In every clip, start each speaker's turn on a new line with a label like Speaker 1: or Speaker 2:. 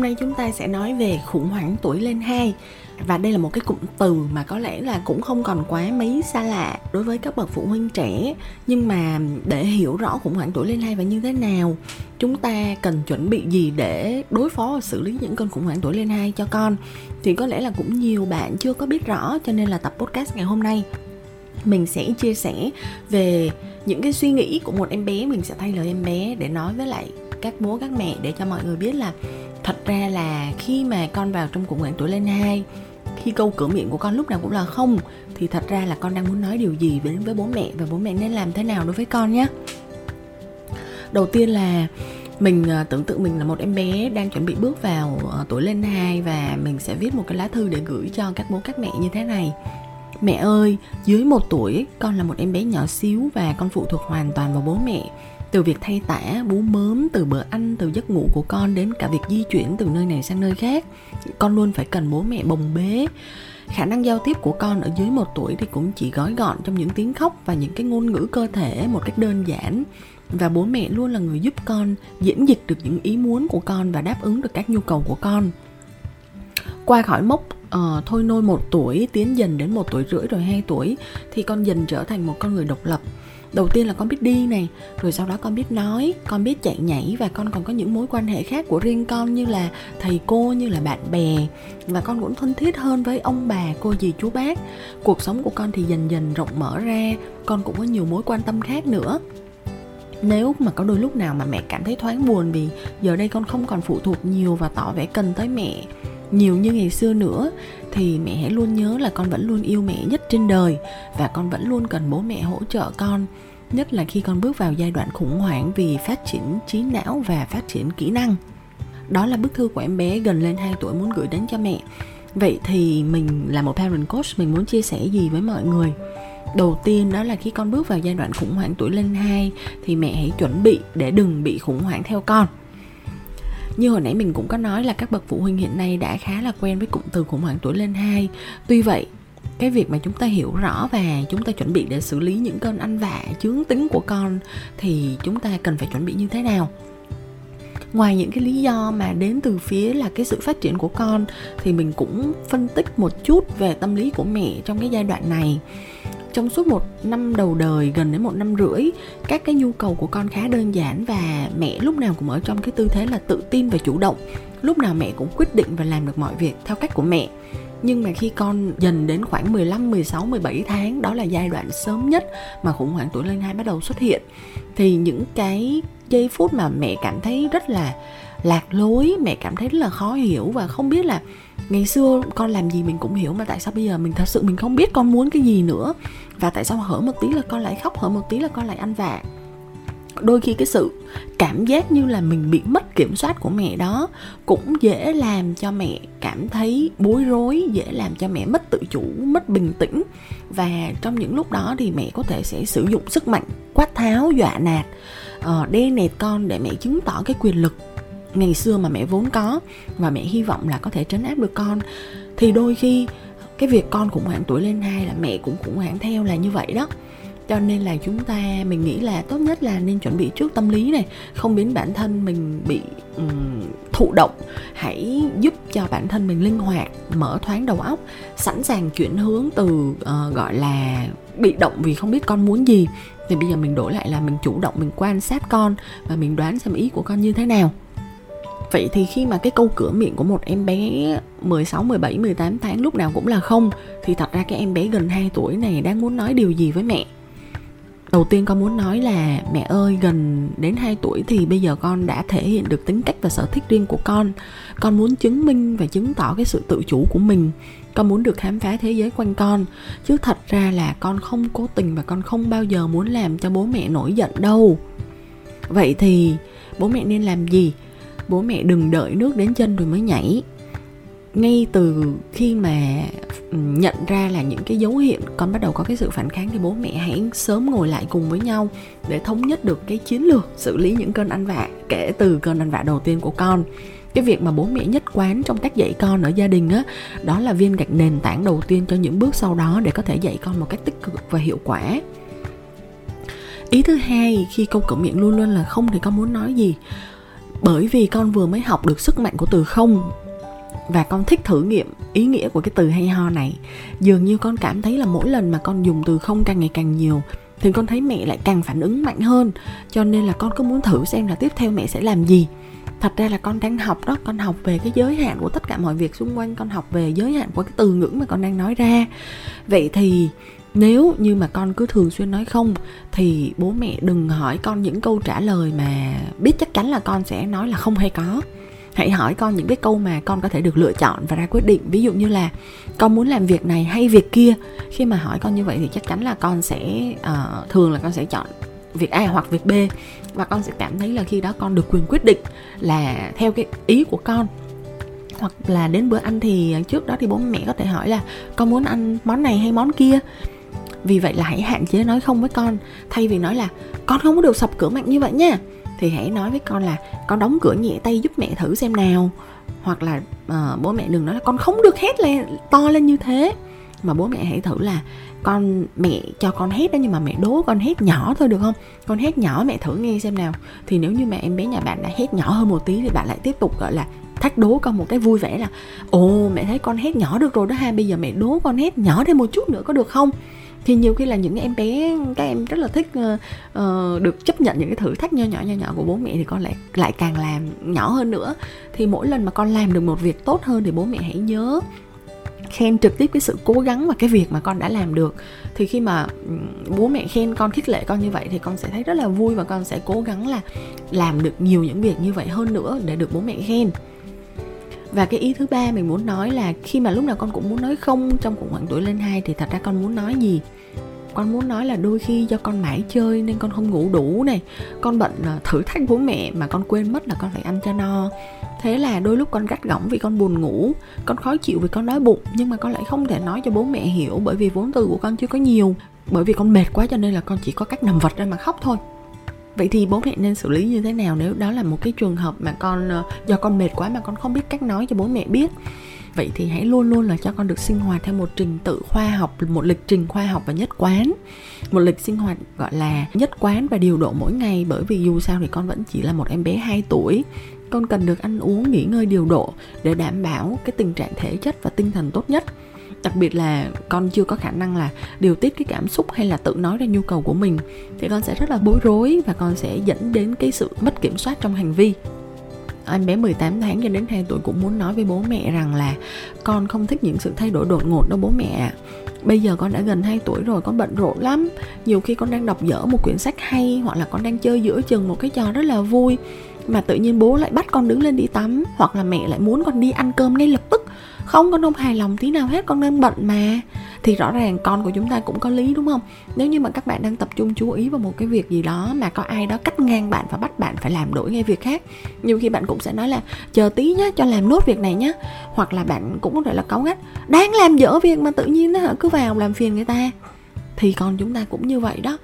Speaker 1: Hôm nay chúng ta sẽ nói về khủng hoảng tuổi lên 2 và đây là một cái cụm từ mà có lẽ là cũng không còn quá mấy xa lạ đối với các bậc phụ huynh trẻ. Nhưng mà để hiểu rõ khủng hoảng tuổi lên 2 và như thế nào, chúng ta cần chuẩn bị gì để đối phó và xử lý những cơn khủng hoảng tuổi lên 2 cho con? Thì có lẽ là cũng nhiều bạn chưa có biết rõ, cho nên là tập podcast ngày hôm nay mình sẽ chia sẻ về những cái suy nghĩ của một em bé. Mình sẽ thay lời em bé để nói với lại các bố, các mẹ để cho mọi người biết là thật ra là khi mà con vào trong khủng hoảng tuổi lên 2 khi câu cửa miệng của con lúc nào cũng là không thì thật ra là con đang muốn nói điều gì đến với bố mẹ và bố mẹ nên làm thế nào đối với con nhé đầu tiên là mình ờ, tưởng tượng mình là một em bé đang chuẩn bị bước vào ờ, tuổi lên 2 và mình sẽ viết một cái lá thư để gửi cho các bố các mẹ như thế này. Mẹ ơi, dưới một tuổi con là một em bé nhỏ xíu và con phụ thuộc hoàn toàn vào bố mẹ từ việc thay tả bú mớm từ bữa ăn từ giấc ngủ của con đến cả việc di chuyển từ nơi này sang nơi khác con luôn phải cần bố mẹ bồng bế. Khả năng giao tiếp của con ở dưới một tuổi thì cũng chỉ gói gọn trong những tiếng khóc và những cái ngôn ngữ cơ thể một cách đơn giản. Và bố mẹ luôn là người giúp con diễn dịch được những ý muốn của con và đáp ứng được các nhu cầu của con. Qua khỏi mốc uh, thôi nôi một tuổi tiến dần đến một tuổi rưỡi rồi hai tuổi thì con dần trở thành một con người độc lập đầu tiên là con biết đi này, rồi sau đó con biết nói, con biết chạy nhảy và con còn có những mối quan hệ khác của riêng con như là thầy cô, như là bạn bè. Và con cũng thân thiết hơn với ông bà, cô dì, chú bác. Cuộc sống của con thì dần dần rộng mở ra, con cũng có nhiều mối quan tâm khác nữa. Nếu mà có đôi lúc nào mà mẹ cảm thấy thoáng buồn vì giờ đây con không còn phụ thuộc nhiều và tỏ vẻ cần tới mẹ nhiều như ngày xưa nữa, thì mẹ hãy luôn nhớ là con vẫn luôn yêu mẹ nhất trên đời và con vẫn luôn cần bố mẹ hỗ trợ con, nhất là khi con bước vào giai đoạn khủng hoảng vì phát triển trí não và phát triển kỹ năng. Đó là bức thư của em bé gần lên 2 tuổi muốn gửi đến cho mẹ. Vậy thì mình là một parent coach, mình muốn chia sẻ gì với mọi người? Đầu tiên đó là khi con bước vào giai đoạn khủng hoảng tuổi lên 2 thì mẹ hãy chuẩn bị để đừng bị khủng hoảng theo con như hồi nãy mình cũng có nói là các bậc phụ huynh hiện nay đã khá là quen với cụm từ khủng hoảng tuổi lên 2 tuy vậy, cái việc mà chúng ta hiểu rõ và chúng ta chuẩn bị để xử lý những cơn ăn vạ, chướng tính của con thì chúng ta cần phải chuẩn bị như thế nào? Ngoài những cái lý do mà đến từ phía là cái sự phát triển của con thì mình cũng phân tích một chút về tâm lý của mẹ trong cái giai đoạn này trong suốt một năm đầu đời gần đến một năm rưỡi các cái nhu cầu của con khá đơn giản và mẹ lúc nào cũng ở trong cái tư thế là tự tin và chủ động. Lúc nào mẹ cũng quyết định và làm được mọi việc theo cách của mẹ. Nhưng mà khi con dần đến khoảng 15, 16, 17 tháng đó là giai đoạn sớm nhất mà khủng hoảng tuổi lên hai bắt đầu xuất hiện. Thì những cái giây phút mà mẹ cảm thấy rất là lạc lối, mẹ cảm thấy rất là khó hiểu và không biết là ngày xưa con làm gì mình cũng hiểu mà tại sao bây giờ mình thật sự mình không biết con muốn cái gì nữa. Và tại sao hở một tí là con lại khóc, hở một tí là con lại ăn vạ. Đôi khi cái sự cảm giác như là mình bị mất kiểm soát của mẹ đó cũng dễ làm cho mẹ cảm thấy bối rối, dễ làm cho mẹ mất tự chủ, mất bình tĩnh. Và trong những lúc đó thì mẹ có thể sẽ sử dụng sức mạnh quát tháo, dọa nạt ờ, đe nẹt con để mẹ chứng tỏ cái quyền lực ngày xưa mà mẹ vốn có và mẹ hy vọng là có thể trấn áp được con thì đôi khi cái việc con khủng hoảng tuổi lên hai là mẹ cũng khủng hoảng theo là như vậy đó. Cho nên là chúng ta mình nghĩ là tốt nhất là nên chuẩn bị trước tâm lý này không biến bản thân mình bị um, thụ động. Hãy giúp cho bản thân mình linh hoạt mở thoáng đầu óc sẵn sàng chuyển hướng từ uh, gọi là bị động vì không biết con muốn gì. Thì bây giờ mình đổi lại là mình chủ động mình quan sát con và mình đoán xem ý của con như thế nào. Vậy thì khi mà cái câu cửa miệng của một em bé 16, 17, 18 tháng lúc nào cũng là không Thì thật ra cái em bé gần 2 tuổi này đang muốn nói điều gì với mẹ? Đầu tiên con muốn nói là mẹ ơi gần đến 2 tuổi thì bây giờ con đã thể hiện được tính cách và sở thích riêng của con. Con muốn chứng minh và chứng tỏ cái sự tự chủ của mình. Con muốn được khám phá thế giới quanh con. Chứ thật ra là con không cố tình và con không bao giờ muốn làm cho bố mẹ nổi giận đâu. Vậy thì bố mẹ nên làm gì? Bố mẹ đừng đợi nước đến chân rồi mới nhảy. Ngay từ khi mà nhận ra là những cái dấu hiệu, con bắt đầu có cái sự phản kháng thì bố mẹ hãy sớm ngồi lại cùng với nhau để thống nhất được cái chiến lược xử lý những cơn ăn vạ, kể từ cơn ăn vạ đầu tiên của con. Cái việc mà bố mẹ nhất quán trong cách dạy con ở gia đình á, đó là viên gạch nền tảng đầu tiên cho những bước sau đó để có thể dạy con một cách tích cực và hiệu quả. Ý thứ hai khi câu cửa miệng luôn luôn là không thì con muốn nói gì? Bởi vì con vừa mới học được sức mạnh của từ không. Và con thích thử nghiệm ý nghĩa của cái từ hay ho này. Dường như con cảm thấy là mỗi lần mà con dùng từ không càng ngày càng nhiều, thì con thấy mẹ lại càng phản ứng mạnh hơn. Cho nên là con cứ muốn thử xem là tiếp theo mẹ sẽ làm gì. Thật ra là con đang học đó, con học về cái giới hạn của tất cả mọi việc xung quanh, con học về giới hạn của cái từ ngữ mà con đang nói ra. Vậy thì nếu như mà con cứ thường xuyên nói không thì bố mẹ đừng hỏi con những câu trả lời mà biết chắc chắn là con sẽ nói là không hay có. Hãy hỏi con những cái câu mà con có thể được lựa chọn và ra quyết định. Ví dụ như là con muốn làm việc này hay việc kia? Khi mà hỏi con như vậy thì chắc chắn là con sẽ uh, thường là con sẽ chọn việc A hoặc việc B. Và con sẽ cảm thấy là khi đó con được quyền quyết định là theo cái ý của con. Hoặc là đến bữa ăn thì trước đó thì bố mẹ có thể hỏi là con muốn ăn món này hay món kia? Vì vậy là hãy hạn chế nói không với con. Thay vì nói là con không có được sập cửa mạnh như vậy nha. Thì hãy nói với con là con đóng cửa nhẹ tay giúp mẹ thử xem nào. Hoặc là uh, bố mẹ đừng nói là con không được hét lên to lên như thế. Mà bố mẹ hãy thử là con mẹ cho con hét đó nhưng mà mẹ đố con hét nhỏ thôi được không? Con hét nhỏ mẹ thử nghe xem nào. Thì nếu như mẹ em bé nhà bạn đã hét nhỏ hơn một tí thì bạn lại tiếp tục gọi là thách đố con một cái vui vẻ là ồ mẹ thấy con hét nhỏ được rồi đó ha bây giờ mẹ đố con hét nhỏ thêm một chút nữa có được không? Thì nhiều khi là những em bé các em rất là thích uh, được chấp nhận những cái thử thách nho nhỏ nho nhỏ của bố mẹ thì con lại lại càng làm nhỏ hơn nữa. Thì mỗi lần mà con làm được một việc tốt hơn thì bố mẹ hãy nhớ khen trực tiếp cái sự cố gắng và cái việc mà con đã làm được. Thì khi mà bố mẹ khen con khích lệ con như vậy thì con sẽ thấy rất là vui và con sẽ cố gắng là làm được nhiều những việc như vậy hơn nữa để được bố mẹ khen và cái ý thứ ba mình muốn nói là khi mà lúc nào con cũng muốn nói không trong khủng hoảng tuổi lên hai thì thật ra con muốn nói gì? Con muốn nói là đôi khi do con mãi chơi nên con không ngủ đủ này. Con bận ờ, thử thách bố mẹ mà con quên mất là con phải ăn cho no. Thế là đôi lúc con gắt gỏng vì con buồn ngủ, con khó chịu vì con đói bụng nhưng mà con lại không thể nói cho bố mẹ hiểu bởi vì vốn từ của con chưa có nhiều, bởi vì con mệt quá cho nên là con chỉ có cách nằm vật ra mà khóc thôi vậy thì bố mẹ nên xử lý như thế nào nếu đó là một cái trường hợp mà con ờ, do con mệt quá mà con không biết cách nói cho bố mẹ biết? Vậy thì hãy luôn luôn là cho con được sinh hoạt theo một trình tự khoa học, một lịch trình khoa học và nhất quán. Một lịch sinh hoạt, gọi là, nhất quán và điều độ mỗi ngày, bởi vì dù sao thì con vẫn chỉ là một em bé 2 tuổi. Con cần được ăn uống, nghỉ ngơi, điều độ để đảm bảo cái tình trạng thể chất và tinh thần tốt nhất đặc biệt là con chưa có khả năng là điều tiết cái cảm xúc hay là tự nói ra nhu cầu của mình, thì con sẽ rất là bối rối và con sẽ dẫn đến cái sự mất kiểm soát trong hành vi. Anh bé 18 tháng cho đến 2 tuổi cũng muốn nói với bố mẹ rằng là con không thích những sự thay đổi đột ngột đâu bố mẹ Bây giờ con đã gần 2 tuổi rồi, con bận rộn lắm. Nhiều khi con đang đọc dở một quyển sách hay Hoặc là con đang chơi giữa chừng một cái trò rất là vui Mà tự nhiên bố lại bắt con đứng lên đi tắm Hoặc là mẹ lại muốn con đi ăn cơm ngay lập tức không, con không hài lòng tí nào hết, con đang bận mà. Thì rõ ràng con của chúng ta cũng có lý, đúng không? Nếu như mà các bạn đang tập trung chú ý vào một cái việc gì đó mà có ai đó cắt ngang bạn và bắt bạn phải làm đổi ngay việc khác, nhiều khi bạn cũng sẽ nói là, chờ tí nhá, cho làm nốt việc này nhá. Hoặc là bạn cũng có thể là cáu gắt đang làm dở việc mà tự nhiên nó cứ vào làm phiền người ta. Thì con chúng ta cũng như vậy đó.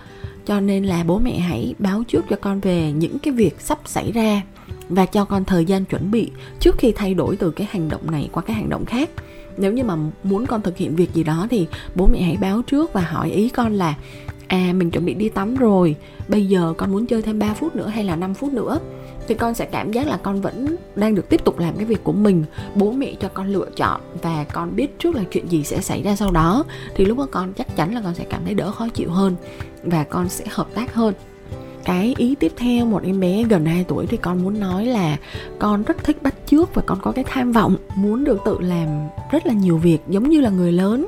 Speaker 1: Cho nên là bố mẹ hãy báo trước cho con về những cái việc sắp xảy ra và cho con thời gian chuẩn bị trước khi thay đổi từ cái hành động này qua cái hành động khác. Nếu như mà muốn con thực hiện việc gì đó thì bố mẹ hãy báo trước và hỏi ý con là à mình chuẩn bị đi tắm rồi, bây giờ con muốn chơi thêm 3 phút nữa hay là 5 phút nữa? Thì con sẽ cảm giác là con vẫn đang được tiếp tục làm cái việc của mình. Bố mẹ cho con lựa chọn và con biết trước là chuyện gì sẽ xảy ra sau đó. Thì lúc đó con chắc chắn là con sẽ cảm thấy đỡ khó chịu hơn và con sẽ hợp tác hơn cái ý tiếp theo, một em bé gần 2 tuổi thì con muốn nói là con rất thích bắt chước và con có cái tham vọng, muốn được tự làm rất là nhiều việc giống như là người lớn.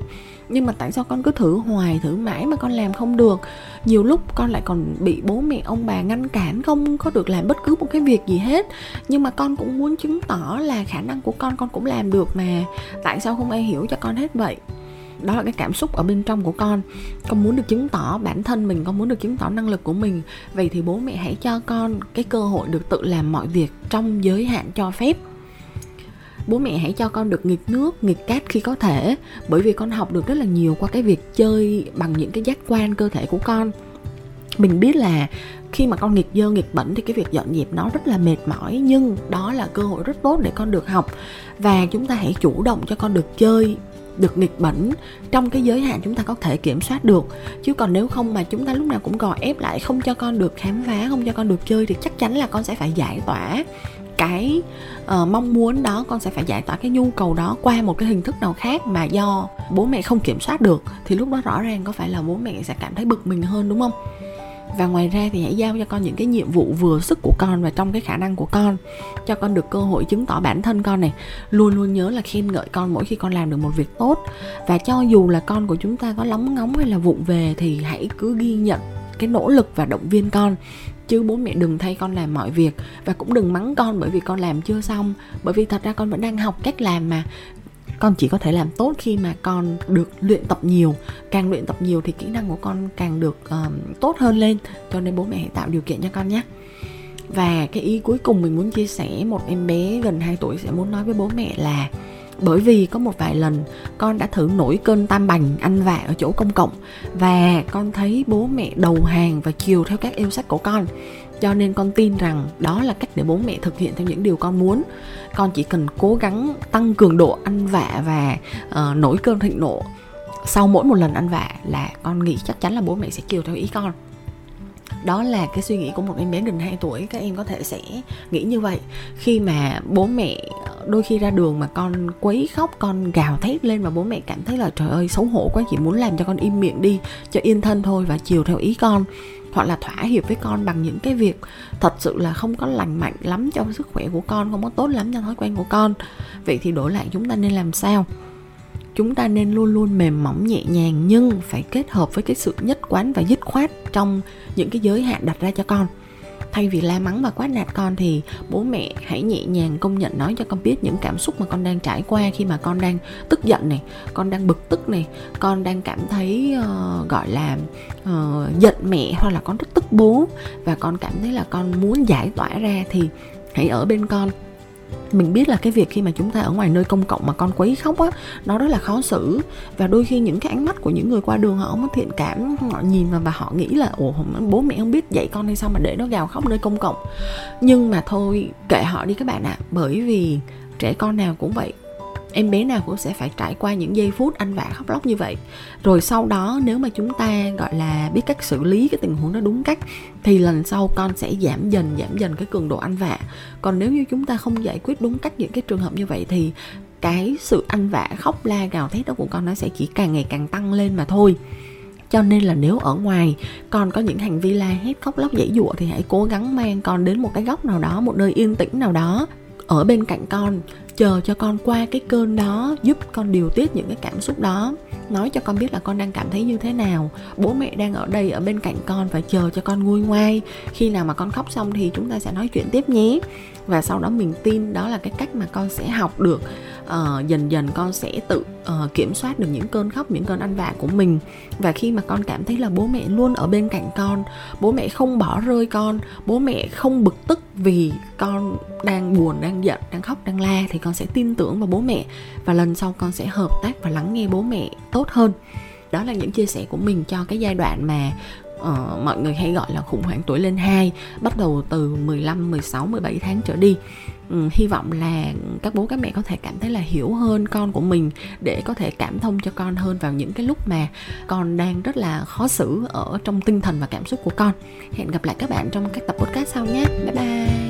Speaker 1: Nhưng mà tại sao con cứ thử hoài, thử mãi mà con làm không được? Nhiều lúc con lại còn bị bố mẹ, ông bà ngăn cản không có được làm bất cứ một cái việc gì hết. Nhưng mà con cũng muốn chứng tỏ là khả năng của con con cũng làm được mà. Tại sao không ai hiểu cho con hết vậy? Đó là cái cảm xúc ở bên trong của con. Con muốn được chứng tỏ bản thân mình, con muốn được chứng tỏ năng lực của mình. Vậy thì bố mẹ hãy cho con cái cơ hội được tự làm mọi việc trong giới hạn cho phép. Bố mẹ hãy cho con được nghịch nước, nghịch cát khi có thể, bởi vì con học được rất là nhiều qua cái việc chơi bằng những cái giác quan cơ thể của con. Mình biết là khi mà con nghịch dơ, nghịch bẩn thì cái việc dọn dẹp nó rất là mệt mỏi, nhưng đó là cơ hội rất tốt để con được học. Và chúng ta hãy chủ động cho con được chơi được nghịch bẩn trong cái giới hạn chúng ta có thể kiểm soát được. Chứ còn nếu không mà chúng ta lúc nào cũng gò ép lại không cho con được khám phá không cho con được chơi thì chắc chắn là con sẽ phải giải tỏa cái uh, mong muốn đó con sẽ phải giải tỏa cái nhu cầu đó qua một cái hình thức nào khác mà do bố mẹ không kiểm soát được. Thì lúc đó rõ ràng có phải là bố mẹ sẽ cảm thấy bực mình hơn đúng không? Và ngoài ra thì hãy giao cho con những cái nhiệm vụ vừa sức của con và trong cái khả năng của con. Cho con được cơ hội chứng tỏ bản thân con này. Luôn luôn nhớ là khen ngợi con mỗi khi con làm được một việc tốt. Và cho dù là con của chúng ta có lóng ngóng hay là vụng về thì hãy cứ ghi nhận cái nỗ lực và động viên con. Chứ bố mẹ đừng thay con làm mọi việc. Và cũng đừng mắng con bởi vì con làm chưa xong. Bởi vì thật ra con vẫn đang học cách làm mà con chỉ có thể làm tốt khi mà con được luyện tập nhiều. Càng luyện tập nhiều thì kỹ năng của con càng được uh, tốt hơn lên. Cho nên bố mẹ hãy tạo điều kiện cho con nhé. Và cái ý cuối cùng mình muốn chia sẻ một em bé gần 2 tuổi sẽ muốn nói với bố mẹ là bởi vì có một vài lần con đã thử nổi cơn tam bành ăn vạ ở chỗ công cộng và con thấy bố mẹ đầu hàng và chiều theo các yêu sách của con cho nên con tin rằng đó là cách để bố mẹ thực hiện theo những điều con muốn. Con chỉ cần cố gắng tăng cường độ ăn vạ và uh, nổi cơn thịnh nộ. Sau mỗi một lần ăn vạ là con nghĩ chắc chắn là bố mẹ sẽ chiều theo ý con. Đó là cái suy nghĩ của một em bé gần 2 tuổi các em có thể sẽ nghĩ như vậy. Khi mà bố mẹ đôi khi ra đường mà con quấy khóc con gào thét lên và bố mẹ cảm thấy là trời ơi xấu hổ quá chỉ muốn làm cho con im miệng đi cho yên thân thôi và chiều theo ý con hoặc là thỏa hiệp với con bằng những cái việc thật sự là không có lành mạnh lắm cho sức khỏe của con, không có tốt lắm cho thói quen của con. Vậy thì đổi lại chúng ta nên làm sao? Chúng ta nên luôn luôn mềm mỏng, nhẹ nhàng, nhưng phải kết hợp với cái sự nhất quán và dứt khoát trong những cái giới hạn đặt ra cho con thay vì la mắng và quát nạt con thì bố mẹ hãy nhẹ nhàng công nhận nói cho con biết những cảm xúc mà con đang trải qua khi mà con đang tức giận này con đang bực tức này con đang cảm thấy uh, gọi là uh, giận mẹ hoặc là con rất tức bố. Và con cảm thấy là con muốn giải tỏa ra thì hãy ở bên con mình biết là cái việc khi mà chúng ta ở ngoài nơi công cộng mà con quấy khóc á nó rất là khó xử. Và đôi khi những cái ánh mắt của những người qua đường họ không có thiện cảm họ nhìn vào và họ nghĩ là ồ bố mẹ không biết dạy con hay sao mà để nó gào khóc nơi công cộng? Nhưng mà thôi kệ họ đi các bạn ạ. À, bởi vì trẻ con nào cũng vậy em bé nào cũng sẽ phải trải qua những giây phút anh vạ khóc lóc như vậy. Rồi sau đó, nếu mà chúng ta, gọi là, biết cách xử lý cái tình huống đó đúng cách, thì lần sau con sẽ giảm dần giảm dần cái cường độ anh vạ còn nếu như chúng ta không giải quyết đúng cách những cái trường hợp như vậy, thì cái sự ăn vạ khóc la gào thét đó của con nó sẽ chỉ càng ngày càng tăng lên mà thôi. Cho nên là nếu ở ngoài con có những hành vi la hét, khóc lóc dãy dụa thì hãy cố gắng mang con đến một cái góc nào đó, một nơi yên tĩnh nào đó. Ở bên cạnh con chờ cho con qua cái cơn đó giúp con điều tiết những cái cảm xúc đó. Nói cho con biết là con đang cảm thấy như thế nào. Bố mẹ đang ở đây ở bên cạnh con và chờ cho con nguôi ngoai. Khi nào mà con khóc xong thì chúng ta sẽ nói chuyện tiếp nhé. Và sau đó mình tin đó là cái cách mà con sẽ học được. Uh, dần dần con sẽ tự uh, kiểm soát được những cơn khóc những cơn ăn vạ của mình. Và khi mà con cảm thấy là bố mẹ luôn ở bên cạnh con bố mẹ không bỏ rơi con bố mẹ không bực tức vì con đang buồn đang giận đang khóc đang la thì con sẽ tin tưởng vào bố mẹ. Và lần sau con sẽ hợp tác và lắng nghe bố mẹ tốt hơn. Đó là những chia sẻ của mình cho cái giai đoạn mà uh, mọi người hay gọi là khủng hoảng tuổi lên 2 bắt đầu từ 15, 16, 17 tháng trở đi. Um, hy vọng là các bố các mẹ có thể cảm thấy là hiểu hơn con của mình để có thể cảm thông cho con hơn vào những cái lúc mà con đang rất là khó xử ở trong tinh thần và cảm xúc của con. Hẹn gặp lại các bạn trong các tập podcast sau nhé. Bye bye.